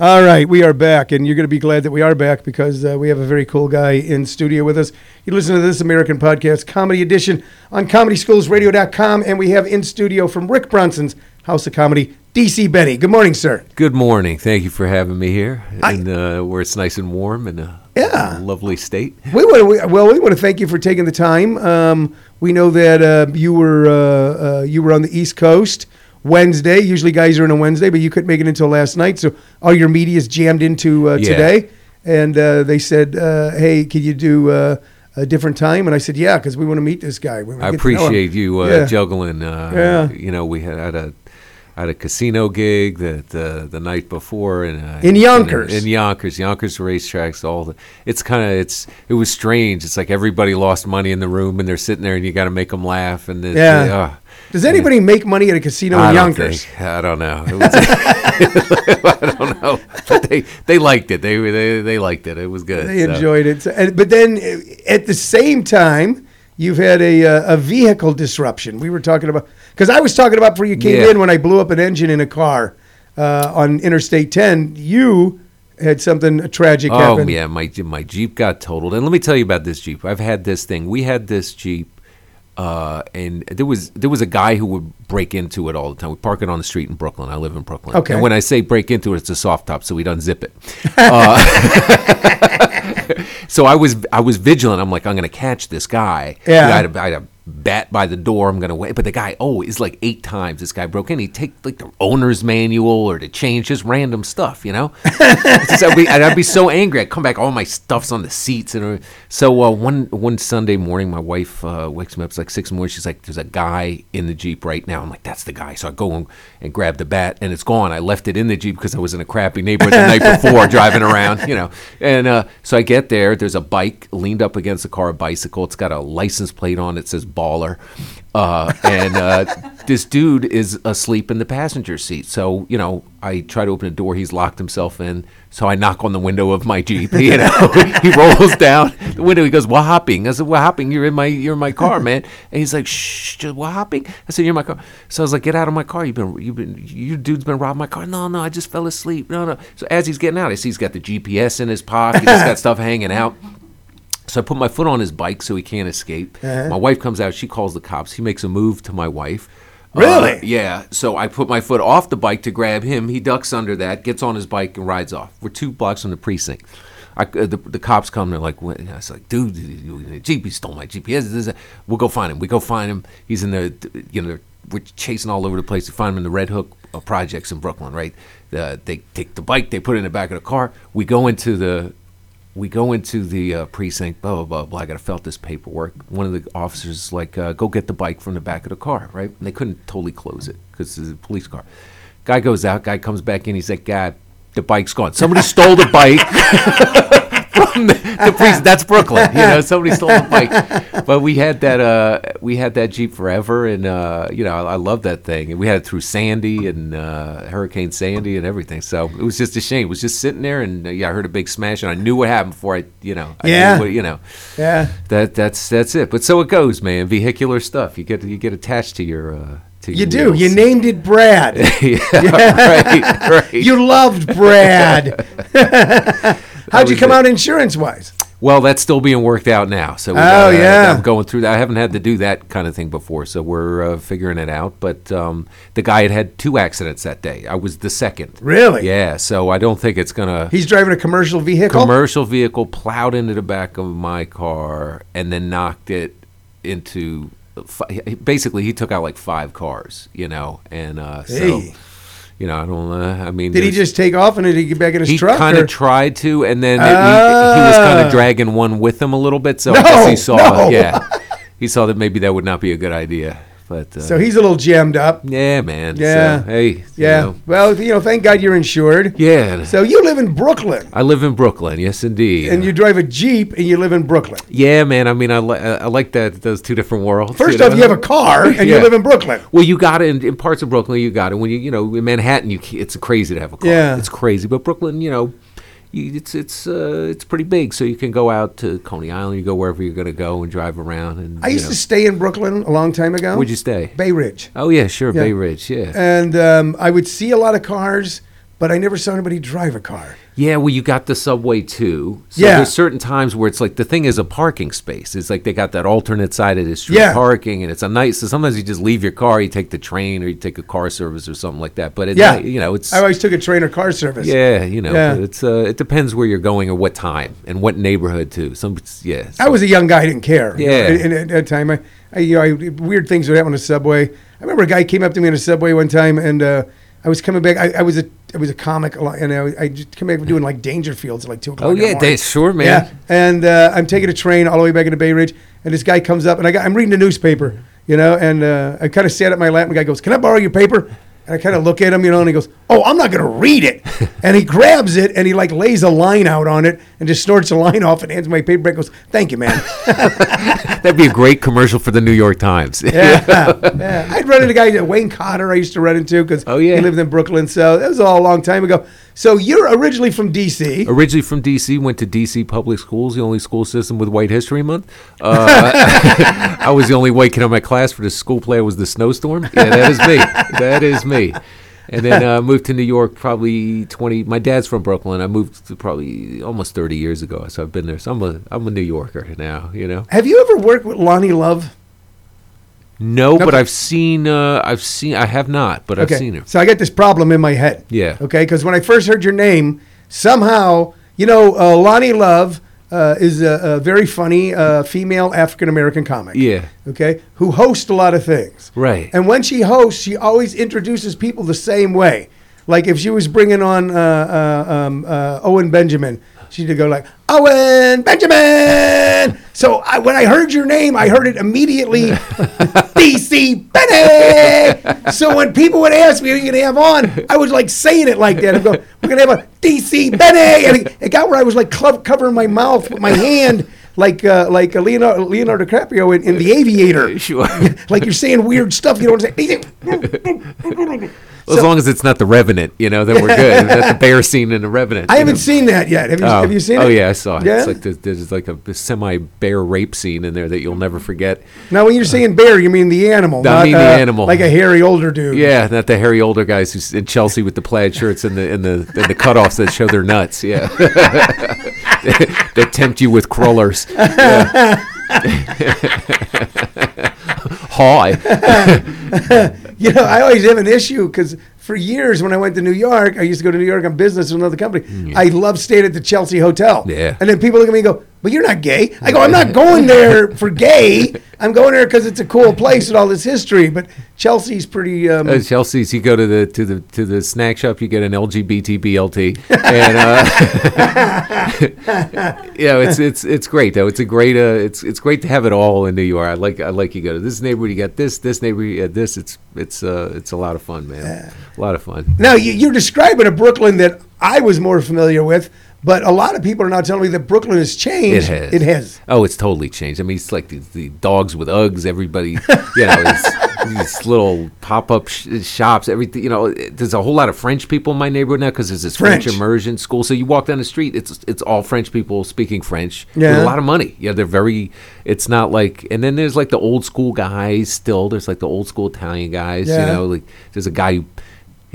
All right, we are back, and you're going to be glad that we are back because uh, we have a very cool guy in studio with us. You listen to this American podcast, Comedy Edition, on ComedySchoolsRadio.com, and we have in studio from Rick Bronson's House of Comedy, DC Benny. Good morning, sir. Good morning. Thank you for having me here, I- and uh, where it's nice and warm and a Yeah. lovely state. We want to, we, well, we want to thank you for taking the time. Um, we know that uh, you were uh, uh, you were on the East Coast Wednesday. Usually, guys are in a Wednesday, but you couldn't make it until last night. So all your media is jammed into uh, Yeah. today, and uh, they said, uh, "Hey, can you do uh, a different time?" And I said, "Yeah, because we want to meet this guy. We I get to know him." appreciate you uh, Yeah. juggling. Uh, Yeah. You know, we had, had had a casino gig that uh, the night before in uh, In Yonkers. In, Yonkers, Yonkers racetracks. All the it's kind of it's it was strange. It's like everybody lost money in the room and they're sitting there and you got to make them laugh and it, Yeah. uh, Does anybody make money at a casino I in Yonkers? think. I don't know. Was- I don't know. But they they liked it. They they they liked it. It was good. They so. enjoyed it. So- but then uh, at the same time, you've had a, uh, a vehicle disruption. We were talking about, because I was talking about before you came Yeah. in when I blew up an engine in a car uh, on Interstate 10. You had something tragic Oh happen. yeah, my my Jeep got totaled. And let me tell you about this Jeep. I've had this thing. We had this Jeep, uh, and there was there was a guy who would break into it all the time. We park it on the street in Brooklyn. I live in Brooklyn. Okay. And when I say break into it, it's a soft top, so we don't zip it. Uh, so I was I was vigilant. I'm like, I'm gonna catch this guy. Yeah. I had a, I had a bat by the door. I'm gonna wait. But the guy, oh, it's like eight times this guy broke in. He'd take like the owner's manual or to change just random stuff, you know. Just, I'd, be, and I'd be so angry. I'd come back, all my stuff's on the seats, and uh, so uh, one one Sunday morning, my wife uh, wakes me up. It's like six in the morning. She's like, "There's a guy in the jeep right now." I'm like, "That's the guy." So I go and, and grab the bat, and it's gone. I left it in the jeep because I was in a crappy neighborhood the night before, driving around, you know. And uh, so I get there. There's a bike leaned up against the car, a bicycle. It's got a license plate on it. Says baller, uh, and uh, this dude is asleep in the passenger seat. So you know, I try to open the door. He's locked himself in. So I knock on the window of my Jeep. You know, he rolls down the window. He goes, "What hopping?" I said, "What hopping? You're in my you're in my car, man." And he's like, "Shh, what hopping?" I said, "You're in my car." So I was like, "Get out of my car! You've been you've been you dude's been robbing my car." No, no, I just fell asleep. No, no. So as he's getting out, I see he's got the GPS in his pocket. He's got stuff hanging out. So I put my foot on his bike so he can't escape. Uh-huh. My wife comes out. She calls the cops. He makes a move to my wife. Really? Uh, yeah. So I put my foot off the bike to grab him. He ducks under that, gets on his bike, and rides off. We're two blocks from the precinct. I, uh, the, the cops come. They're like, what? I was like, dude, you- you- Jeep, he stole my GPS. We'll go find him. We go find him. He's in the, you know, we're chasing all over the place to find him in the Red Hook uh, projects in Brooklyn. Right? Uh, they take the bike. They put it in the back of the car. We go into the we go into the uh, precinct, blah, blah, blah, blah. I got to fill this paperwork. One of the officers is like, uh, go get the bike from the back of the car, right? And they couldn't totally close it because it's a police car. Guy goes out, guy comes back in. He's like, God, the bike's gone. Somebody stole the bike from the, That's Brooklyn. You know, somebody stole the bike. But we had that, uh, we had that Jeep forever. And, uh, you know, I, I love that thing. And we had it through Sandy and uh, Hurricane Sandy and everything. So it was just a shame. It was just sitting there and, uh, yeah, I heard a big smash and I knew what happened before I, you know, I knew Yeah. what- you know, Yeah. that that's that's it. But so it goes, man. Vehicular stuff. You get you get attached to your uh, You do. You named it Brad. yeah, right, right. you loved Brad. How'd you come it. out insurance wise? well, that's still being worked out now. So Oh, gotta- yeah. I'm going through that. I haven't had to do that kind of thing before, so we're uh, figuring it out. But um, the guy had had two accidents that day. I was the second. Really? Yeah. So I don't think it's gonna. He's driving a commercial vehicle. commercial vehicle plowed into the back of my car and then knocked it into basically he took out like five cars you know and uh so Hey. You know i don't uh, i mean Did he just take off and did he get back in his he truck? He kind of tried to and then it- he, he was kind Ah. of dragging one with him a little bit so i No, guess he saw no. yeah he saw that maybe that would not be a good idea but uh, so he's a little jammed up. yeah man Yeah. so, hey you Yeah. know. Well, you know, thank God you're insured. yeah So you live in Brooklyn. i live in brooklyn yes indeed and you drive a Jeep and you live in Brooklyn. Yeah, man. I mean, I, li- I like that those two different worlds. First you off, know? you have a car and you live in Brooklyn. Well, you got it in, in parts of Brooklyn. You got it when you you know in Manhattan. You it's crazy to have a car. Yeah. it's crazy. But Brooklyn, you know, you, it's it's uh, it's pretty big. So you can go out to Coney Island. You go wherever you're going to go and drive around. And I used know. to stay in Brooklyn a long time ago. Where'd you stay? Bay Ridge. Oh yeah, sure, Yeah. Bay Ridge. Yeah. And um, I would see a lot of cars, but I never saw anybody drive a car. Yeah, well, you got the subway too. So Yeah. there's certain times where it's like the thing is a parking space. It's like they got that alternate side of the street Yeah. parking, and it's a nice. So sometimes you just leave your car, you take the train, or you take a car service or something like that. But it, Yeah. you know, it's I always took a train or car service. yeah, you know, Yeah. it's uh, it depends where you're going or what time and what neighborhood too. Some yeah, I was a young guy, I didn't care. you know, Yeah. and at that time, I, I, you know, I, weird things would happen on the subway. I remember a guy came up to me in a subway one time, and uh, I was coming back. I, I was a I was a comic, and I, I just came back from doing like Dangerfields at like two o'clock. Oh yeah, they, sure, man. Yeah, and uh, I'm taking a train all the way back into Bay Ridge, and this guy comes up, and I got, I'm reading the newspaper, you know, and uh, I kind of sat at my lap, and the guy goes, "Can I borrow your paper?" And I kind of look at him, you know, and he goes, "Oh, I'm not going to read it," and he grabs it and he like lays a line out on it and just snorts a line off and hands my paper back. and Goes, "Thank you, man." That'd be a great commercial for the New York Times. yeah, yeah. I'd run into a guy, Wayne Cotter, I used to run into because Oh, yeah. he lived in Brooklyn. So that was all a long time ago. So you're originally from D.C. Originally from D.C., went to D.C. public schools, the only school system with White History Month. Uh, I was the only white kid in my class for the school play was the snowstorm. Yeah, that is me. That is me. And then uh, moved to New York probably 20. My dad's from Brooklyn. I moved to probably almost 30 years ago. So I've been there. So I'm a, I'm a New Yorker now, you know. Have you ever worked with Loni Love? No, but I've seen, uh, I've seen, I have not, but I've seen her. So I got this problem in my head. Yeah. Okay, because when I first heard your name, somehow, you know, uh, Loni Love uh, is a, a very funny uh, female African American comic. Yeah. Okay, who hosts a lot of things. Right. And when she hosts, she always introduces people the same way. Like if she was bringing on uh, uh, um, uh, Owen Benjamin, she'd go like Owen Benjamin. So I, when I heard your name, I heard it immediately, DC Benny. So when people would ask me, "Are you gonna have on?" I was like saying it like that. I'm going, "We're gonna have a DC Benny," and it, it got where I was like clo- covering my mouth with my hand. Like uh, like uh, Leonardo, Leonardo DiCaprio in, in The Aviator, Sure. like you're saying weird stuff you don't want to say. Well, as long as it's not the Revenant, you know, then we're good. That's the bear scene in the Revenant. I haven't know? seen that yet. Have you, Oh, have you seen oh it? Oh yeah, I saw it. Yeah? It's like there's, there's like a semi bear rape scene in there that you'll never forget. Now, when you're saying bear, you mean the animal, I not mean the uh, animal. like a hairy older dude. Yeah, not the hairy older guys who's in Chelsea with the plaid shirts and the and the and the cutoffs that show their nuts. Yeah, that tempt you with crawlers. Yeah. Hi. You know, I always have an issue because for years when I went to New York, I used to go to New York on business with another company. I loved staying at the Chelsea Hotel. Mm, Yeah. And then people look at me and go, but you're not gay. I go, I'm not going there for gay. I'm going there because it's a cool place with all this history. But Chelsea's pretty. Um, Uh, Chelsea's, you go to the to the to the snack shop, you get an LGBT BLT, and uh, yeah, it's it's it's great though. It's a great uh, it's it's great to have it all in New York. I like I like you go to this neighborhood, you got this, this neighborhood, you got this. It's it's uh it's a lot of fun, man. A lot of fun. now, you, you're describing a Brooklyn that I was more familiar with. But a lot of people are now telling me that Brooklyn has changed. It has. It has. Oh, it's totally changed. I mean, it's like the, the dogs with Uggs. Everybody, you know, it's, these little pop up sh- shops. Everything, you know. it- There's a whole lot of French people in my neighborhood now because there's this French. French. immersion school. So you walk down the street, it's it's all French people speaking French Yeah. with a lot of money. Yeah, they're very. It's not like. And then there's like the old school guys. Still, there's like the old school Italian guys. Yeah. You know, like there's a guy who.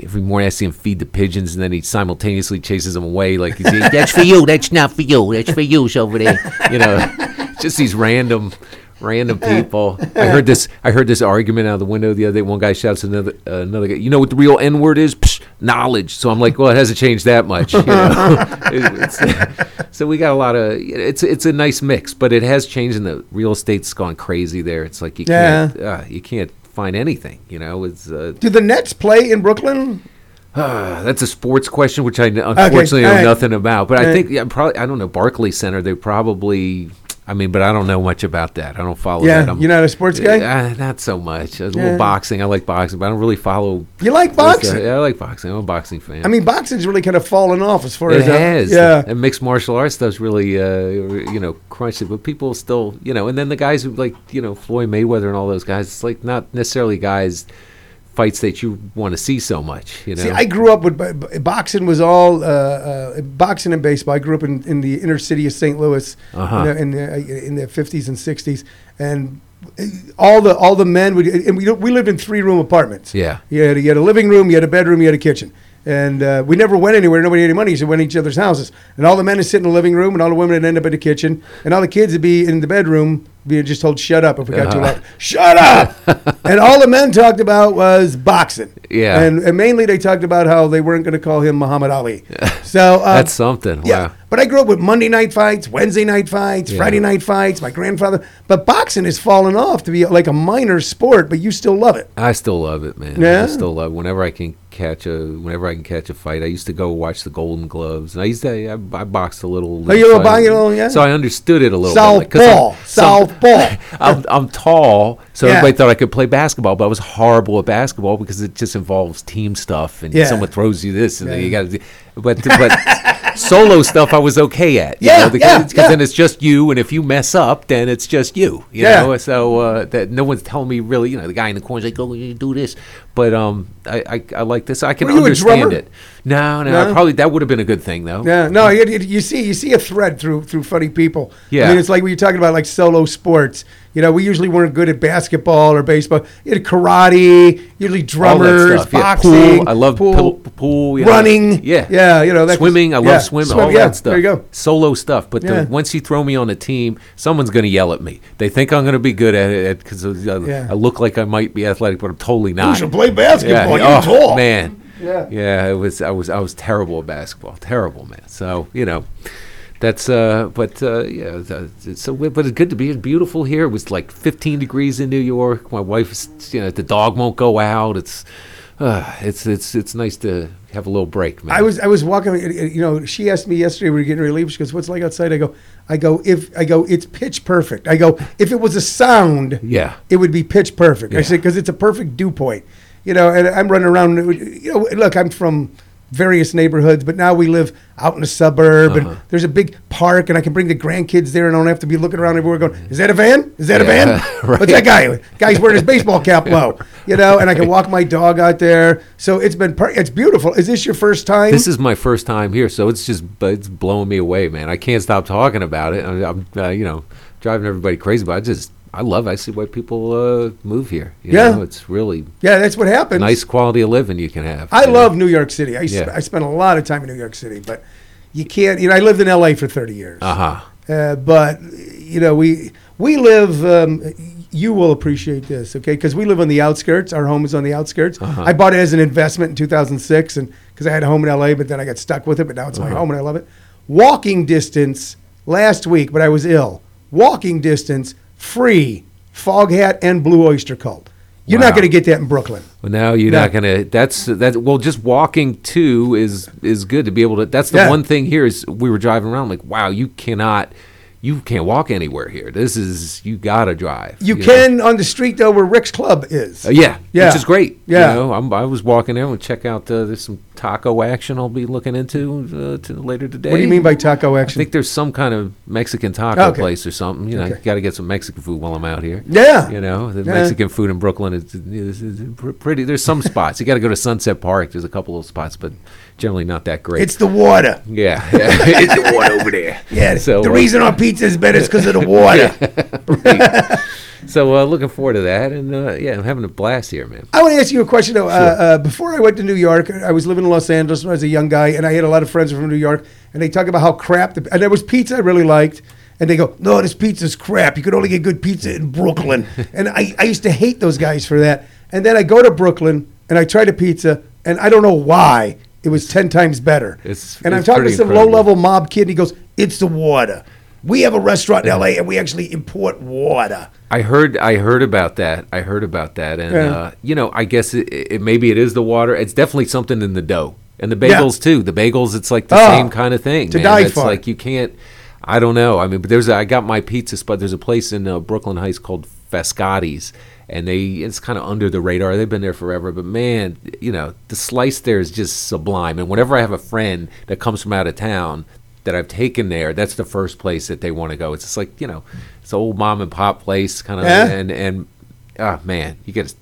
Every morning I see him feed the pigeons, and then he simultaneously chases them away. Like he's that's for you, that's not for you, that's for you over there. You know, just these random, random people. I heard this. I heard this argument out of the window the other day. One guy shouts at another uh, another guy. You know what the real N word is? Psh, knowledge. So I'm like, well, it hasn't changed that much. You know? It- so we got a lot of. It's it's a nice mix, but it has changed, and the real estate's gone crazy there. It's like you Yeah. can't uh, you can't find anything. You know, it's. Uh, Do the Nets play in Brooklyn? uh, that's a sports question, which I unfortunately all know right. nothing about. But All I think yeah, probably I don't know Barclays Center. They probably. I mean, but I don't know much about that. I don't follow Yeah, that. I'm- you're not a sports guy? Uh, not so much. A Yeah. little boxing. I like boxing, but I don't really follow. You like uh, boxing? yeah, I like boxing. I'm a boxing fan. I mean, boxing's really kind of fallen off as far it as uh, has. Yeah. And mixed martial arts stuff's really, uh, you know, crunched it. But people still, you know, and then the guys who like, you know, Floyd Mayweather and all those guys. It's like not necessarily guys fights that you want to see so much. You know. See, I grew up with boxing was all uh, uh, boxing and baseball. I grew up in, in the inner city of St. Louis Uh-huh. in, the, in the in the fifties and sixties, and uh, all the all the men would and we we lived in three room apartments. Yeah. you had, you had a living room, you had a bedroom, you had a kitchen, And uh, we never went anywhere. Nobody had any money. So we went to each other's houses. And all the men would sit in the living room, and all the women would end up in the kitchen, and all the kids would be in the bedroom being just told shut up if we got Uh-huh. loud. Shut up! and all the men talked about was boxing. Yeah. And, and mainly they talked about how they weren't going to call him Muhammad Ali. So uh, That's something. yeah. Wow. But I grew up with Monday night fights, Wednesday night fights, Yeah. Friday night fights. My grandfather. But boxing has fallen off to be like a minor sport, but you still love it. I still love it, man. Yeah? I still love. It. Whenever I can catch a, whenever I can catch a fight, I used to go watch the Golden Gloves, and I used to, I, I boxed a little. Oh, you were boxing a little, yeah? So I understood it a little. bit, like, Southpaw, I'm- southpaw. I'm, I'm tall, so Yeah. everybody thought I could play basketball, but I was horrible at basketball because it just involves team stuff, and Yeah. someone throws you this, and then Yeah. you got to. But but solo stuff I was okay at. you Yeah, know, because yeah, because yeah. then it's just you, and if you mess up, then it's just you. You Yeah. know, so uh, that no one's telling me really. You know, the guy in the corner's like, "Oh, you do this," but um, I I, I like this. I can Were understand it. No, no, No? I probably that would have been a good thing though. Yeah, no, you, you- see, you see a thread through through funny people. Yeah, I mean, it's like when you're talking about like solo sports. You know, we usually weren't good at basketball or baseball. You had karate, usually drummers, stuff. Yeah, boxing. pool. I love pool, pool you know. running. Yeah, yeah, you know, that swimming. I love yeah, swimming. swim- all yeah, that stuff. There you go. Solo stuff. But Yeah. the, once you throw me on a team, someone's going to yell at me. They think I'm going to be good at it because uh, Yeah. I look like I might be athletic, but I'm totally not. You should play basketball. Yeah. You're oh, tall. man. Yeah. Yeah, it was. I was. I was terrible at basketball. Terrible, man. So you know. That's uh, but uh, yeah. the- It's so, but it's good to be beautiful here. It was like 15 degrees in New York. My wife, is, you know, the dog won't go out. It's, uh, it's it's it's nice to have a little break, man. I was I was walking. You know, she asked me yesterday. We were getting ready to leave. She goes, "What's it like outside?" I go, "I go if I go, it's pitch perfect." I go, "If it was a sound, Yeah. it would be pitch perfect." I said because it's a perfect dew point. You know, and I'm running around. You know, look, I'm from various neighborhoods, but now we live out in the suburb, Uh-huh. and there's a big park, and I can bring the grandkids there, and I don't have to be looking around everywhere going, "Is that a van? Is that a van? right. What's that guy? Guy's wearing his baseball cap low." You know, and I can walk my dog out there. So it's been per- it's beautiful. Is this your first time? This is my first time here, so it's just it's blowing me away, man. I can't stop talking about it. I- I'm, uh, you know, driving everybody crazy, but I just I love. I see why people uh, move here. You Yeah. know, it's really Yeah, that's what happens. nice quality of living you can have. I you know? love New York City. I, Yeah. I spent a lot of time in New York City, but you can't. You know, I lived in L.A. for thirty years. Uh-huh. Uh, but you know, we we live. Um, you will appreciate this, okay? Because we live on the outskirts. Our home is on the outskirts. Uh-huh. I bought it as an investment in 2006, and because I had a home in L.A., but then I got stuck with it. But now it's my Uh-huh. home, and I love it. Walking distance last week, but I was ill. Walking distance, free Foghat and Blue Oyster Cult. You're not going to get that in Brooklyn. Well, now you're No. not gonna. That's that. Well, just walking too is is good to be able to. That's the Yeah. one thing here is we were driving around like, wow, you cannot, you can't walk anywhere here. This is you gotta drive. You know? can on the street though, where Rick's Club is. Uh, yeah, Yeah. which is great. Yeah. you know, I'm, I was walking there and check out. Uh, there's some taco action I'll be looking into uh, to later today. What do you mean by taco action? I think there's some kind of Mexican taco Okay. place or something. You know, Okay. got to get some Mexican food while I'm out here. Yeah. You know, the Yeah. Mexican food in Brooklyn is, is, is pretty. There's some spots. You got to go to Sunset Park. There's a couple of spots, but generally not that great. It's the water. yeah, yeah. it's the water over there. Yeah. So, the uh, reason our pizza is better because of the water. So uh, looking forward to that, and uh, yeah, I'm having a blast here, man. I want to ask you a question though. Uh, uh, before I went to New York, I was living in Los Angeles when I was a young guy, and I had a lot of friends from New York, and they talk about how crap. The, and there was pizza I really liked, and they go, "No, this pizza's crap. You could only get good pizza in Brooklyn." and I, I used to hate those guys for that. And then I go to Brooklyn and I tried a pizza, and I don't know why it was ten times better. It's- and I'm talking to some incredible. low-level mob kid, and he goes, "It's the water." We have a restaurant in LA, and we actually import water. I heard I heard about that. I heard about that, and Yeah. uh, you know, I guess it, it maybe it is the water. It's definitely something in the dough and the Yeah. bagels too. The bagels, it's like the Oh, same kind of thing. to man. die it's for. like you can't. I don't know. I mean, but there's a, I got my pizza spot. There's a place in uh, Brooklyn Heights called Fascati's, and they it's kind of under the radar. They've been there forever, but man, you know, the slice there is just sublime. And whenever I have a friend that comes from out of town that I've taken there, that's the first place that they want to go. It's just like you know, it's an old mom and pop place kind of, Yeah. and and ah man, you get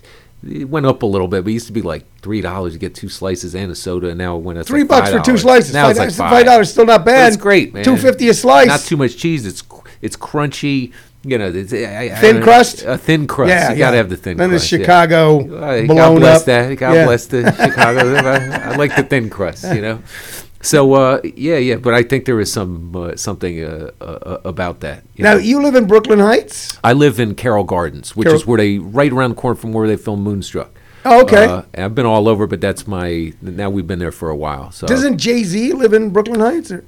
it went up a little bit, but it used to be like three dollars to get two slices and a soda, and now it went up Three like bucks for two slices. Now five, it's like five dollars, still not But bad. it's great, man. Two fifty a slice. Not too much cheese. It's it's crunchy. You know, it's- I- Thin I- crust? A thin crust. Yeah, you gotta have the thin Then crust. there's yeah. Chicago Uh, God bless up. that. God Yeah. bless the Chicago. I, I like the thin crust. You know. So uh, yeah, yeah, but I think there is some uh, something uh, uh, about that. you Now know. you live in Brooklyn Heights. I live in Carroll Gardens, which is where they right around the corner from where they filmed Moonstruck. Oh, okay. Uh, I've been all over, but that's my. Now we've been there for a while. So Doesn't Jay Z live in Brooklyn Heights? Or,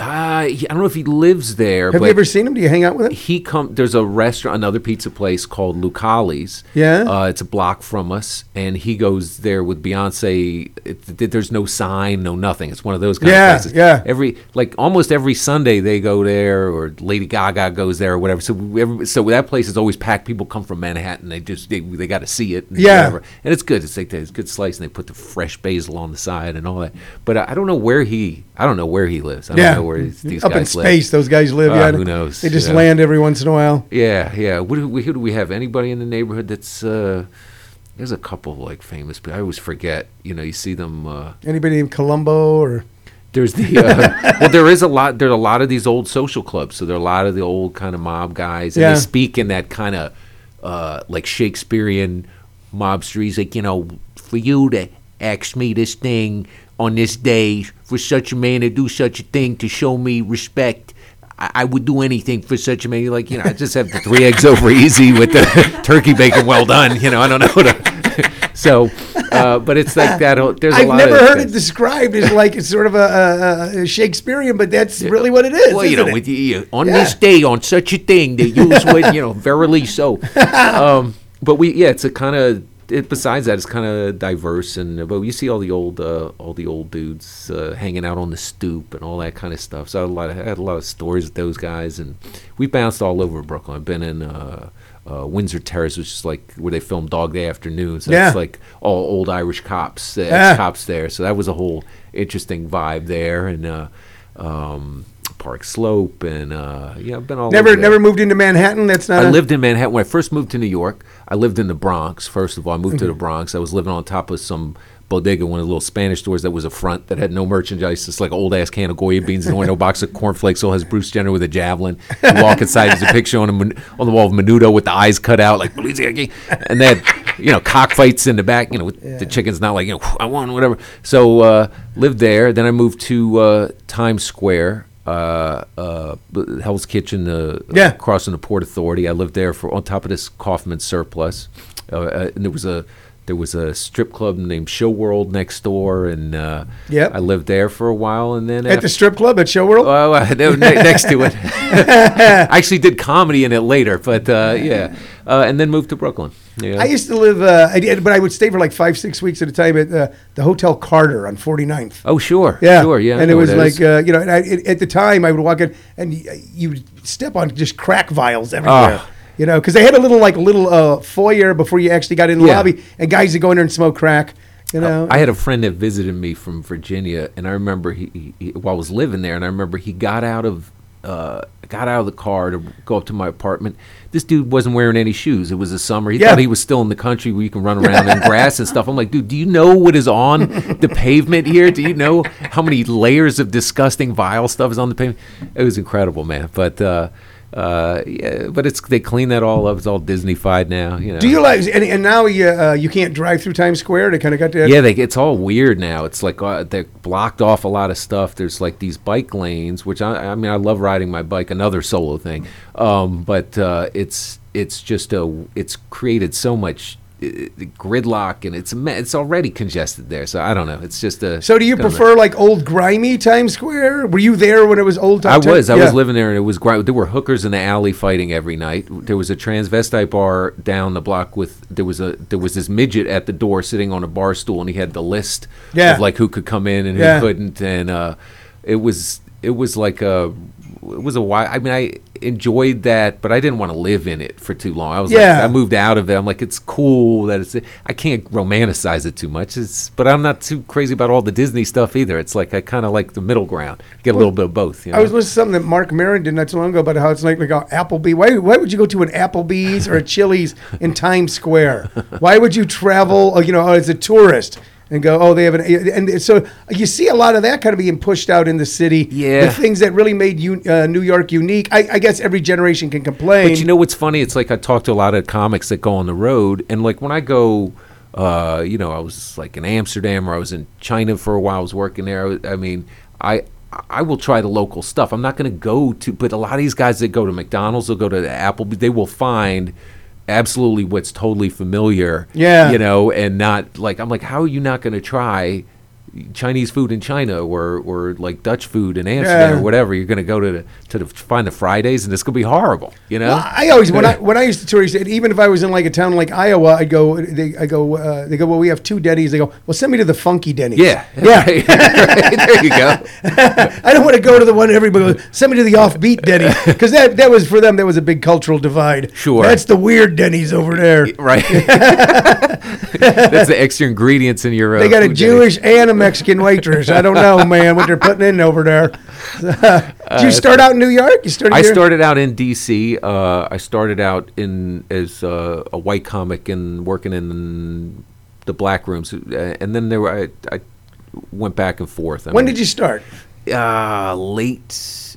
uh, he- I don't know if he lives there. have you ever seen him? Do you hang out with him? he come there's a restaurant another pizza place called lucali's Yeah? uh, it's a block from us and he goes there with beyonce it, it- there's no sign no nothing it's one of those kind Yeah, of places yeah. every like almost every sunday they go there or lady gaga goes there or whatever so every, so that place is always packed people come from manhattan they just they, they got to see it and Yeah. whatever. and it's good it's like it's good slice and they put the fresh basil on the side and all that but I, I don't know where he i don't know where he lives i don't Yeah. Where these, these Up in guys live space, those guys live. Uh, yeah, who knows, They just land every once in a while. yeah, yeah. What do we, who do we have? Anybody in the neighborhood that's uh there's a couple like famous but I always forget. You know, you see them uh Anybody named Columbo or there's the uh, well there is a lot there's a lot of these old social clubs. So there are a lot of the old kind of mob guys and Yeah. they speak in that kind of uh like Shakespearean mobster. He's like, you know, for you to ask me this thing on this day for such a man to do such a thing to show me respect. I I would do anything for such a man. You're like, you know, I just have the three eggs over easy with the turkey bacon well done. You know, I don't know. To, so, uh, but it's like that. whole- There's a I've lot never of heard things. it described as like it's sort of a, a, a Shakespearean, but that's really what it is. Well, you isn't know, it? with you, on Yeah. this day, on such a thing, that you would, you know, verily so. Um, but we, yeah, it's a kind of. It, besides that, it's kind of diverse, and but you see all the old, uh, all the old dudes uh, hanging out on the stoop and all that kind of stuff. So I had a lot of, I had a lot of stories with those guys, and we bounced all over Brooklyn. I've been in uh, uh, Windsor Terrace, which is like where they filmed Dog Day Afternoon. So Yeah. it's like all old Irish cops, uh, Yeah. cops there. So that was a whole interesting vibe there, and uh, um, Park Slope, and uh, yeah, I've been all never over never moved into Manhattan. That's not. I a- lived in Manhattan when I first moved to New York. I lived in the Bronx. First of all, I moved to the Bronx. I was living on top of some bodega, one of the little Spanish stores that was a front that had no merchandise. It's like an old ass can of Goya beans and no box of cornflakes. Still has Bruce Jenner with a javelin. You walk inside, there's a picture on a, on the wall of Menudo with the eyes cut out, like and then you know cockfights in the back. You know, with the chicken's not like you know I want whatever. So uh, lived there. Then I moved to uh, Times Square. Uh, uh, Hell's Kitchen, uh, Yeah. crossing the Port Authority. I lived there for on top of this Kaufman surplus, uh, uh, and there was a there was a strip club named Show World next door, and uh, Yep. I lived there for a while, and then at the strip club at Show World. Oh, uh, ne- next to it. I actually did comedy in it later, but uh, yeah, uh, and then moved to Brooklyn. Yeah. I used to live, uh, I did, but I would stay for like five, six weeks at a time at uh, the Hotel Carter on 49th. oh, sure, Yeah, sure, yeah. And it was where that is. like uh, you know, and I, it, at the time I would walk in and you would step on just crack vials everywhere. Ah. You know, because they had a little like little uh, foyer before you actually got in the Yeah. lobby, and guys would go in there and smoke crack. You know, I had a friend that visited me from Virginia, and I remember he, he, while I was living there, and I remember he got out of uh, got out of the car to go up to my apartment. This dude wasn't wearing any shoes. It was the summer. He Yeah. thought he was still in the country where you can run around in grass and stuff. I'm like, dude, do you know what is on the pavement here? Do you know how many layers of disgusting, vile stuff is on the pavement? It was incredible, man. But uh, uh, yeah, but it's they clean that all up. It's all Disneyfied now. You know. do you like? And, and now you uh, you can't drive through Times Square. They kind of got that. Yeah, they, it's all weird now. It's like uh, they're blocked off a lot of stuff. There's like these bike lanes, which I, I mean, I love riding my bike. Another solo thing, um, but uh, it's it's just a it's created so much gridlock, and it's it's already congested there. So I don't know. It's just a. So do you prefer like old grimy Times Square? Were you there when it was old? I was. I yeah. was living there, and it was great. There were hookers in the alley fighting every night. There was a transvestite bar down the block with there was a there was this midget at the door sitting on a bar stool, and he had the list Yeah. of like who could come in and who Yeah. couldn't, and uh, it was it was like a it was a while. I mean, I enjoyed that, but I didn't want to live in it for too long. I was Yeah. like, I moved out of it. I'm like, it's cool that it's. I can't romanticize it too much. It's, but I'm not too crazy about all the Disney stuff either. It's like I kind of like the middle ground. Get a little bit of both. You know? I was listening to something that Marc Maron did not too long ago about how it's like like a Applebee. Why, why would you go to an Applebee's or a Chili's in Times Square? Why would you travel? uh, You know, as a tourist and go, oh, they have an, and so you see a lot of that kind of being pushed out in the city. Yeah. the things that really made you, uh, New York unique. I, I guess every generation can complain. But you know what's funny? It's like I talk to a lot of comics that go on the road, and like when I go, uh, you know, I was like in Amsterdam or I was in China for a while. I was working there. I, mean, I I will try the local stuff. I'm not going to go to, but a lot of these guys that go to McDonald's, they'll go to Applebee's, they will find absolutely what's totally familiar. Yeah. you know, and not like I'm like, how are you not going to try? Chinese food in China, or or like Dutch food in Amsterdam, Yeah. or whatever. You're going to go to the, to the, find the Fridays, and it's going to be horrible. You know, Well, I always when I when I used to tour, even if I was in like a town like Iowa, I'd go. They I go. Uh, they go. Well, we have two Denny's. They go. Well, send me to the Funky Denny's. Yeah. yeah. Right, there you go. I don't want to go to the one everybody goes. Send me to the offbeat Denny's because that that was for them. That was a big cultural divide. Sure. That's the weird Denny's over there. Right. That's the extra ingredients in your. Uh, They got a Jewish and a Mexican waitress. I don't know, man, what they're putting in over there. Did you start out in New York? You started. Uh, I here? started out in D.C. Uh, I started out in as uh, a white comic and working in the black rooms, uh, and then there were I, I went back and forth. I When mean, did you start? Uh, late.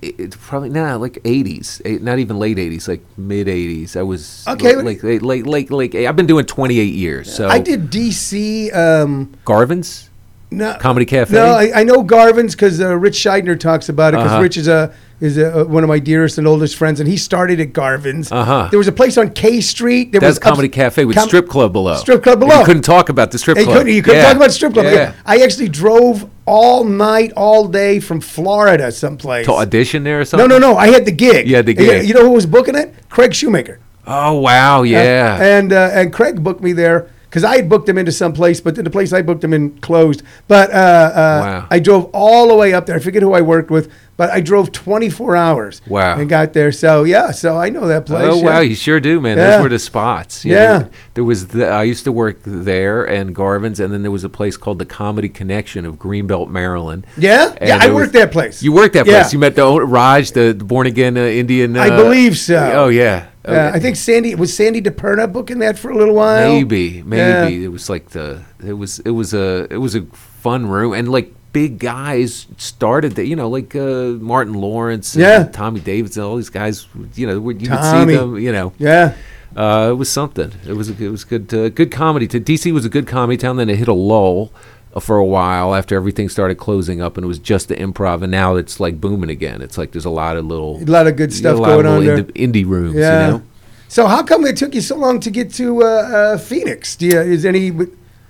It's probably nah, like eighties, not even late eighties, like mid eighties. I was Okay, like late, late, late, late. I've been doing twenty eight years. So I did DC. Um, Garvin's no, Comedy Cafe. No, I, I know Garvin's because uh, Rich Shydner talks about it because Uh-huh. Rich is a is a, one of my dearest and oldest friends, and he started at Garvin's. Uh-huh. There was a place on K Street. There That's was ups- Comedy Cafe with Com- strip club below. Strip club And below. You couldn't talk about the strip You club. couldn't, you couldn't Yeah. talk about strip club. Yeah. I actually drove all night, all day from Florida someplace. To audition there or no, something. no, no. No. I had the gig. You had the gig. You know who was booking it? Craig Shoemaker. Oh wow, yeah. And uh, and Craig booked me there because I had booked them into some place, but then the place I booked them in closed. But uh, uh, Wow. I drove all the way up there. I forget who I worked with, but I drove 24 hours. Wow. And got there. So yeah, so I know that place. Oh yeah. wow, you sure do, man. Yeah. Those were the spots. You Yeah. know, there was the, I used to work there and Garvin's, and then there was a place called the Comedy Connection of Greenbelt, Maryland. Yeah? And Yeah, I there was- worked that place. You worked that Yeah. place. You met the Raj, the, born again uh, Indian. Uh, I believe so. Oh yeah. Uh, I think Sandy was Sandy DePerna booking that for a little while. Maybe, maybe Yeah. it was like the it was it was a it was a fun room and like big guys started that you know like uh, Martin Lawrence, and Yeah. Tommy Davidson, all these guys. You know, you could see them. You know, Yeah. uh, it was something. It was it was good uh, good comedy. To DC was a good comedy town. Then it hit a lull uh, for a while after everything started closing up, and it was just the improv. And now it's like booming again. It's like there's a lot of little A lot of good stuff a lot going of on there. indie, indie rooms. Yeah. You know. So how come it took you so long to get to uh, uh, Phoenix? Do you, is any?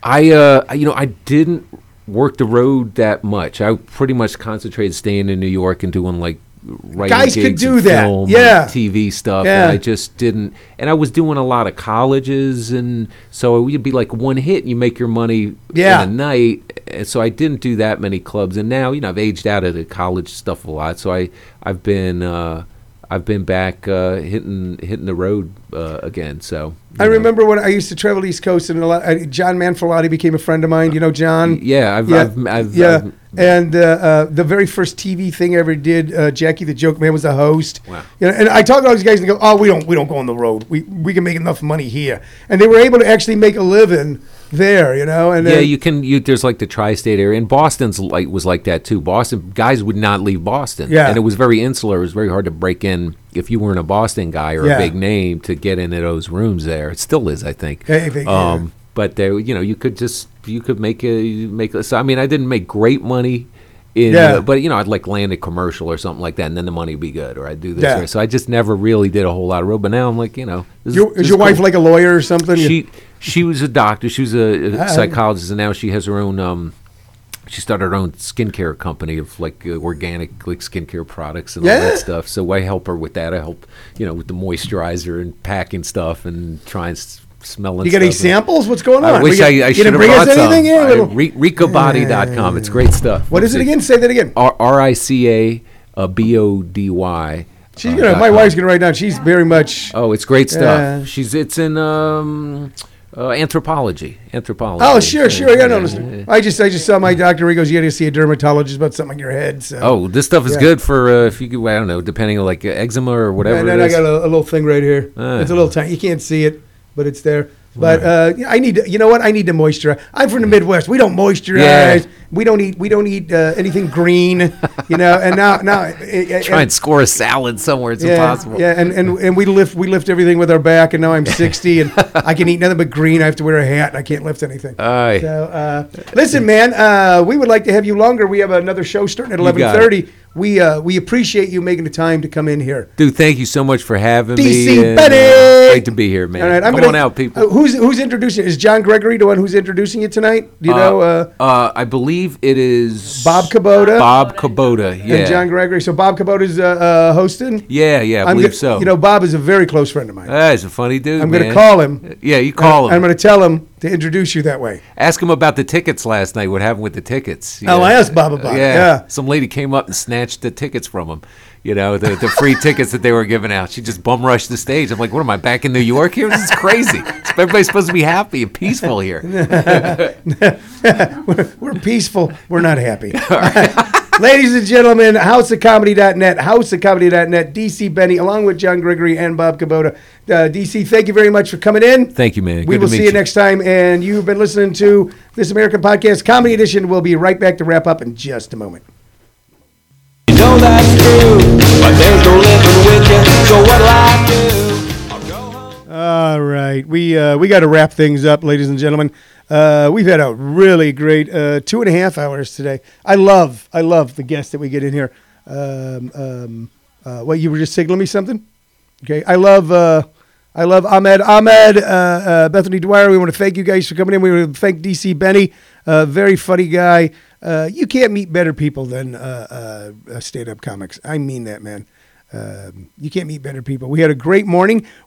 I uh I- you know I didn't work the road that much. I pretty much concentrated staying in New York and doing like writing Guys could do that. film Yeah. TV stuff. Yeah. And I just didn't. And I was doing a lot of colleges, and so it would be like one hit, and you make your money Yeah. in a night. And so I didn't do that many clubs. And now you know I've aged out of the college stuff a lot. So I I've been. uh I've been back uh, hitting hitting the road uh, again. So I know. remember when I used to travel East Coast, and a lot, uh, John Manfrellotti became a friend of mine. You know John. Yeah, I've, Yeah, I've, I've, yeah. I've- and uh, uh, the very first TV thing I ever did, uh, Jackie the Joke Man was a host. Wow. You know, and I talk to all these guys and they go, "Oh, we don't, we don't go on the road. We we can make enough money here." And they were able to actually make a living there. You know, and Yeah, then- you can. You there's like the tri-state area, and Boston's like was like that too. Boston guys would not leave Boston. Yeah. and it was very insular. It was very hard to break in if you weren't a Boston guy or Yeah. a big name to get into those rooms there. It still is, I think. Yeah, I think, yeah. um, but there, you know, you could just you could make a make. A, so I mean, I didn't make great money. In, Yeah. but you know, I'd like land a commercial or something like that, and then the money would be good, or I'd do this. Yeah. Or, so I just never really did a whole lot of road. But now I'm like, you know, this Your, this is your wife like a lawyer or something? she she was a doctor. She was a, a psychologist, and now she has her own. Um, she started her own skincare company of like uh, organic like skincare products and all that stuff. So I help her with that. I help you know with the moisturizer and packing stuff and trying smelling. you got any samples? What's going on? I wish We I, I should have bring us brought some. anything? Yeah, I- little- Re- RicaBody.com. It's great stuff. what is it again? Say that again. R I C A uh, B O D Y. She's uh, gonna. dot My com. wife's gonna write down. She's very much. Oh, it's great stuff. Yeah. She's it's in um, uh, Anthropologie. Anthropologie. Oh, sure, sure. I got Yeah, yeah. I just, I just saw my doctor. He goes, "You got to see a dermatologist about something on your head." So. Oh, this stuff is Yeah. good for uh, if you could, I don't know, depending on like uh, eczema or whatever. and it then I got a, a little thing right here. Ah. It's a little tiny. You can't see it, but it's there. But uh, I need to, you know what? I need to moisturize. I'm from the Midwest. We don't moisturize. Yeah. We don't eat. We don't eat uh, anything green. You know. And now, now, uh, Try and score a salad somewhere. It's yeah, impossible. Yeah, and, and and we lift we lift everything with our back, and now I'm 60, and I can eat nothing but green. I have to wear a hat, and I can't lift anything. Aye. So, uh, listen, man, uh, we would like to have you longer. We have another show starting at 11:30. We uh, we appreciate you making the time to come in here. Dude, thank you so much for having DC me. DC Benny! uh, great to be here, man. All right, I'm Come gonna, on out, people. uh, who's who's introducing? Is John Gregory the one who's introducing you tonight? Do you know? Uh, uh, I believe it is Bob Kubota? Bob Kubota, yeah. and John Gregory. So Bob Kubota's uh, uh, hosting. yeah, yeah, I I'm believe go- so. You know, Bob is a very close friend of mine. Ah, he's a funny dude. I'm going to call him. Yeah, you call him. I'm going to tell him to introduce you that way. Ask him about the tickets last night. What happened with the tickets? Oh, I asked Bob about it, yeah. Some lady came up and snatched the tickets from him. You know, the, the free tickets that they were giving out. She just bum rushed the stage. I'm like, what am I back in New York here? This is crazy. Everybody's supposed to be happy and peaceful here. we're, we're peaceful. We're not happy. Ladies and gentlemen, houseofcomedy.net, houseofcomedy.net, DC Benny, along with John Gregory and Bob Kubota. Uh, DC, thank you very much for coming in. Thank you, man. We Good will to see you you. next time. And you've been listening to This American Podcast Comedy Edition. We'll be right back to wrap up in just a moment. You know that's true, but there's no living with you. So what'll I do? I'll go home. All right, we uh, we got to wrap things up, ladies and gentlemen. Uh, we've had a really great uh, two and a half hours today. I love I love the guests that we get in here. Um, um, uh, what you were just signaling me something? Okay, I love uh, I love Ahmed Ahmed uh, uh, Bethany Dwyer. We want to thank you guys for coming in. We want to thank DC Benny, very funny guy. You can't meet better people than uh, uh, stand up comics. I mean that, man. Um, you can't meet better people. We had a great morning.